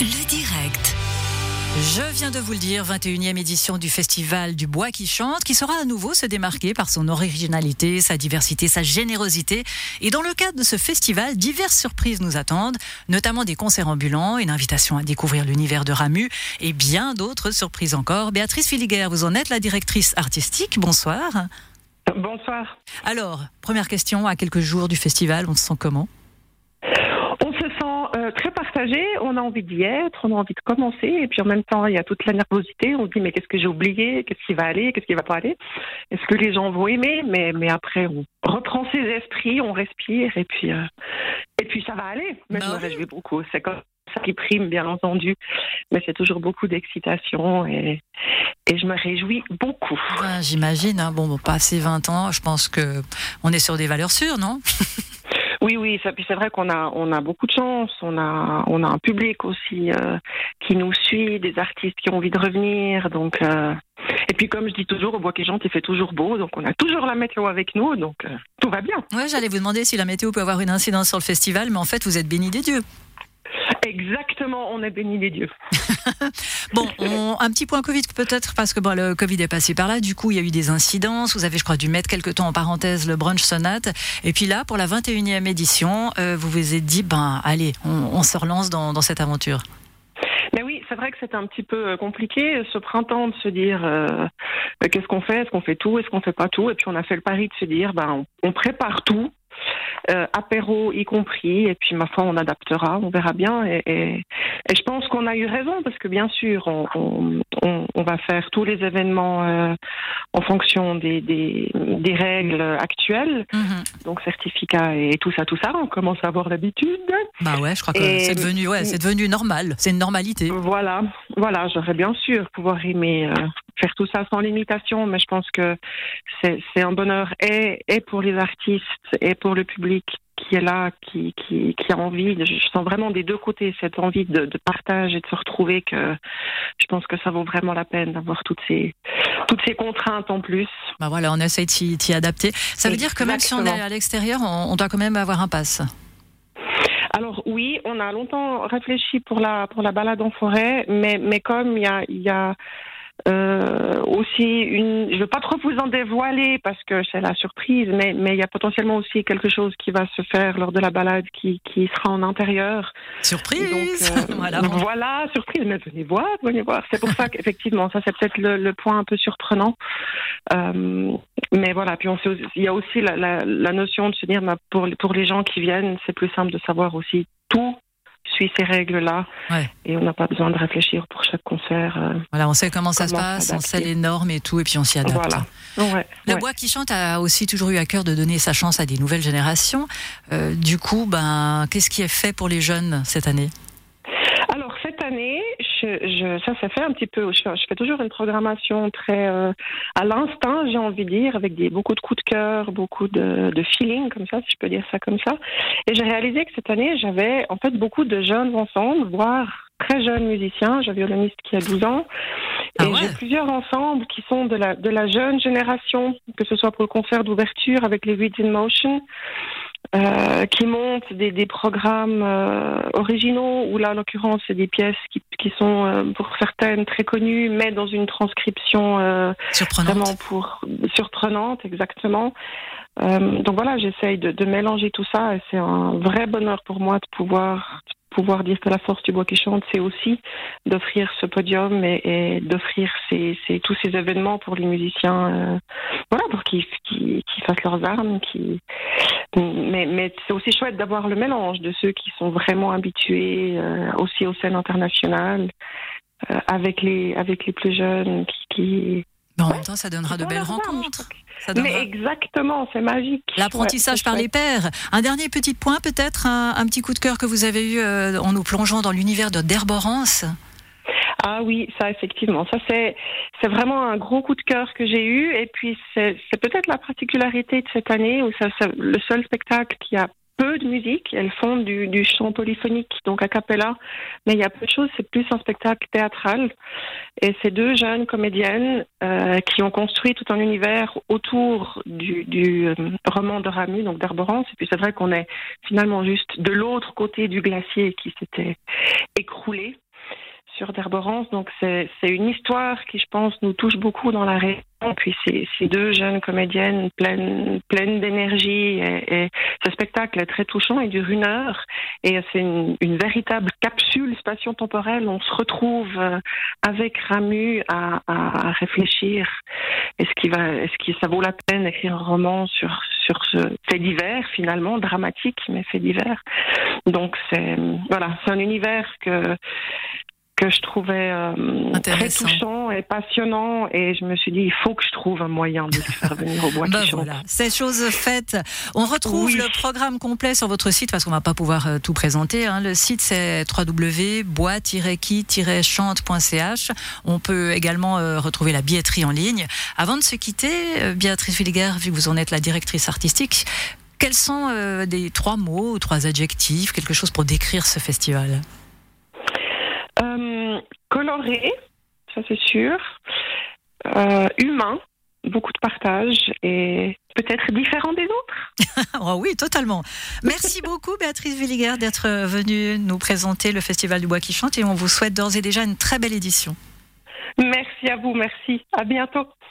Le direct. Je viens de vous le dire, 21e édition du Festival du Bois qui chante, qui sera à nouveau se démarquer par son originalité, sa diversité, sa générosité. Et dans le cadre de ce festival, diverses surprises nous attendent, notamment des concerts ambulants, une invitation à découvrir l'univers de Ramu et bien d'autres surprises encore. Béatrice Filiguer, vous en êtes la directrice artistique. Bonsoir. Bonsoir. Alors, première question, à quelques jours du festival, on se sent comment? Très partagé. On a envie d'y être, on a envie de commencer, et puis en même temps, il y a toute la nervosité. On se dit mais qu'est-ce que j'ai oublié? Qu'est-ce qui va aller? Qu'est-ce qui va pas aller? Est-ce que les gens vont aimer? Mais mais après, on reprend ses esprits, on respire, et puis euh, et puis ça va aller. Mais je bah me réjouis beaucoup. C'est comme ça qui prime, bien entendu. Mais c'est toujours beaucoup d'excitation et, et je me réjouis beaucoup. J'imagine. Hein. Bon, bon, passé 20 ans, je pense que on est sur des valeurs sûres, non? Oui, oui, ça, puis c'est vrai qu'on a, on a beaucoup de chance. On a, on a un public aussi euh, qui nous suit, des artistes qui ont envie de revenir. Donc, euh, et puis comme je dis toujours, au bois qui il fait toujours beau, donc on a toujours la météo avec nous, donc euh, tout va bien. Ouais, j'allais vous demander si la météo peut avoir une incidence sur le festival, mais en fait, vous êtes béni des dieux. Exactement, on est béni des dieux. bon, un petit point Covid peut-être, parce que bon, le Covid est passé par là, du coup il y a eu des incidences, vous avez je crois dû mettre quelque temps en parenthèse le brunch sonate, et puis là pour la 21e édition, euh, vous vous êtes dit, ben allez, on, se relance dans, cette aventure. Mais oui, c'est vrai que c'est un petit peu euh, compliqué ce printemps de se dire euh, qu'est-ce qu'on fait, est-ce qu'on fait tout, est-ce qu'on fait pas tout, et puis on a fait le pari de se dire ben on prépare tout, euh, apéro y compris, et puis ma foi, on adaptera, on verra bien. Et, et, je pense qu'on a eu raison, parce que bien sûr, on, on, on va faire tous les événements euh, en fonction des, des, des règles actuelles, mhm. donc certificat et tout ça, tout ça, on commence à avoir l'habitude. Bah ouais, je crois que c'est devenu, ouais, c'est devenu normal, c'est une normalité. Voilà, voilà, j'aurais bien sûr pouvoir aimer euh, faire tout ça sans limitation, mais je pense que c'est un bonheur et, et pour les artistes et pour le public qui est là, qui, qui, qui a envie. Je sens vraiment des deux côtés cette envie de, de, partage et de se retrouver que je pense que ça vaut vraiment la peine d'avoir toutes ces, toutes ces contraintes en plus. Bah voilà, on essaie de s'y adapter. Ça veut dire que même si on est à l'extérieur, on, on doit quand même avoir un pass. Alors oui, on a longtemps réfléchi pour la pour la balade en forêt, mais mais comme il y a il y a euh, aussi, une, je ne veux pas trop vous en dévoiler parce que c'est la surprise, mais mais il y a potentiellement aussi quelque chose qui va se faire lors de la balade qui, qui sera en intérieur. Surprise. Donc, euh, voilà. voilà, surprise. Mais venez voir, venez voir. C'est pour ça qu'effectivement, ça c'est peut-être le, le, point un peu surprenant. Euh, mais voilà, puis on sait, il y a aussi la, la, la notion de se dire, bah, pour pour les gens qui viennent, c'est plus simple de savoir aussi tout suit ces règles-là. Et on n'a pas besoin de réfléchir pour chaque concert. Euh, voilà, on sait comment ça se passe, on sait les normes et tout, et puis on s'y adapte. Voilà. le Bois qui chante a aussi toujours eu à cœur de donner sa chance à des nouvelles générations. Euh, du coup, ben, qu'est-ce qui est fait pour les jeunes cette année? Alors, cette année, je, ça, ça fait un petit peu. Je, fais toujours une programmation très euh, à l'instinct, j'ai envie de dire, avec des, beaucoup de coups de cœur, beaucoup de, de feeling, comme ça, si je peux dire ça comme ça. Et j'ai réalisé que cette année, j'avais en fait beaucoup de jeunes ensembles, voire très jeunes musiciens. J'ai un violoniste qui a 12 ans. Et ah j'ai plusieurs ensembles qui sont de la, de la jeune génération, que ce soit pour le concert d'ouverture avec les Reads in Motion, euh, qui montent des, des programmes euh, originaux, où là, en l'occurrence, c'est des pièces qui, qui sont, euh, pour certaines, très connues, mais dans une transcription euh, surprenante. vraiment pour surprenante, exactement. donc voilà, j'essaye de, de, mélanger tout ça, et c'est un vrai bonheur pour moi de pouvoir pouvoir dire que la force du bois qui chante, c'est aussi d'offrir ce podium et, et d'offrir ces, ces, tous ces événements pour les musiciens, euh, voilà, pour qu'ils qu fassent leurs armes, mais, mais c'est aussi chouette d'avoir le mélange de ceux qui sont vraiment habitués euh, aussi aux scènes internationales, euh, avec les avec les plus jeunes qui, qui en même temps, ça donnera de belles rencontres. Mais exactement, c'est magique. L'apprentissage par les pairs. Un dernier petit point, peut-être, un, un, petit coup de cœur que vous avez eu euh, en nous plongeant dans l'univers de d'Herborance. Ah oui, ça effectivement, ça c'est c'est vraiment un gros coup de cœur que j'ai eu et puis c'est peut-être la particularité de cette année où c'est le seul spectacle qui a peu de musique, elles font du, du chant polyphonique, donc a cappella, mais il y a peu de choses, c'est plus un spectacle théâtral. Et ces deux jeunes comédiennes euh, qui ont construit tout un univers autour du, euh, roman de Ramu, donc d'Arborance, et puis c'est vrai qu'on est finalement juste de l'autre côté du glacier qui s'était écroulé. sur d'Herborance, donc c'est une histoire qui, je pense, nous touche beaucoup dans la région. Puis ces, deux jeunes comédiennes pleines, pleines d'énergie et, et, ce spectacle est très touchant. Il dure une heure et c'est une, véritable capsule spatio-temporelle. On se retrouve euh, avec Ramu à, à, réfléchir. Est-ce qu'il va, est-ce que ça vaut la peine d'écrire un roman sur sur ce fait divers finalement dramatique mais fait divers? Donc c'est voilà, c'est un univers que que je trouvais euh, très touchant et passionnant et je me suis dit il faut que je trouve un moyen de le faire venir au bois ben voilà, c'est chose faite. On retrouve le programme complet sur votre site parce qu'on va pas pouvoir euh, tout présenter. Hein. Le site c'est www.bois-qui-chante.ch. On peut également euh, retrouver la billetterie en ligne. Avant de se quitter, Béatrice Villiger, vu que vous en êtes la directrice artistique, quels sont des trois mots ou trois adjectifs, quelque chose pour décrire ce festival? Coloré, ça c'est sûr, euh, humain, beaucoup de partage et peut-être différent des autres. oh oui, totalement. Merci beaucoup Béatrice Villiger d'être venue nous présenter le Festival du Bois qui chante et on vous souhaite d'ores et déjà une très belle édition. Merci à vous, merci. À bientôt.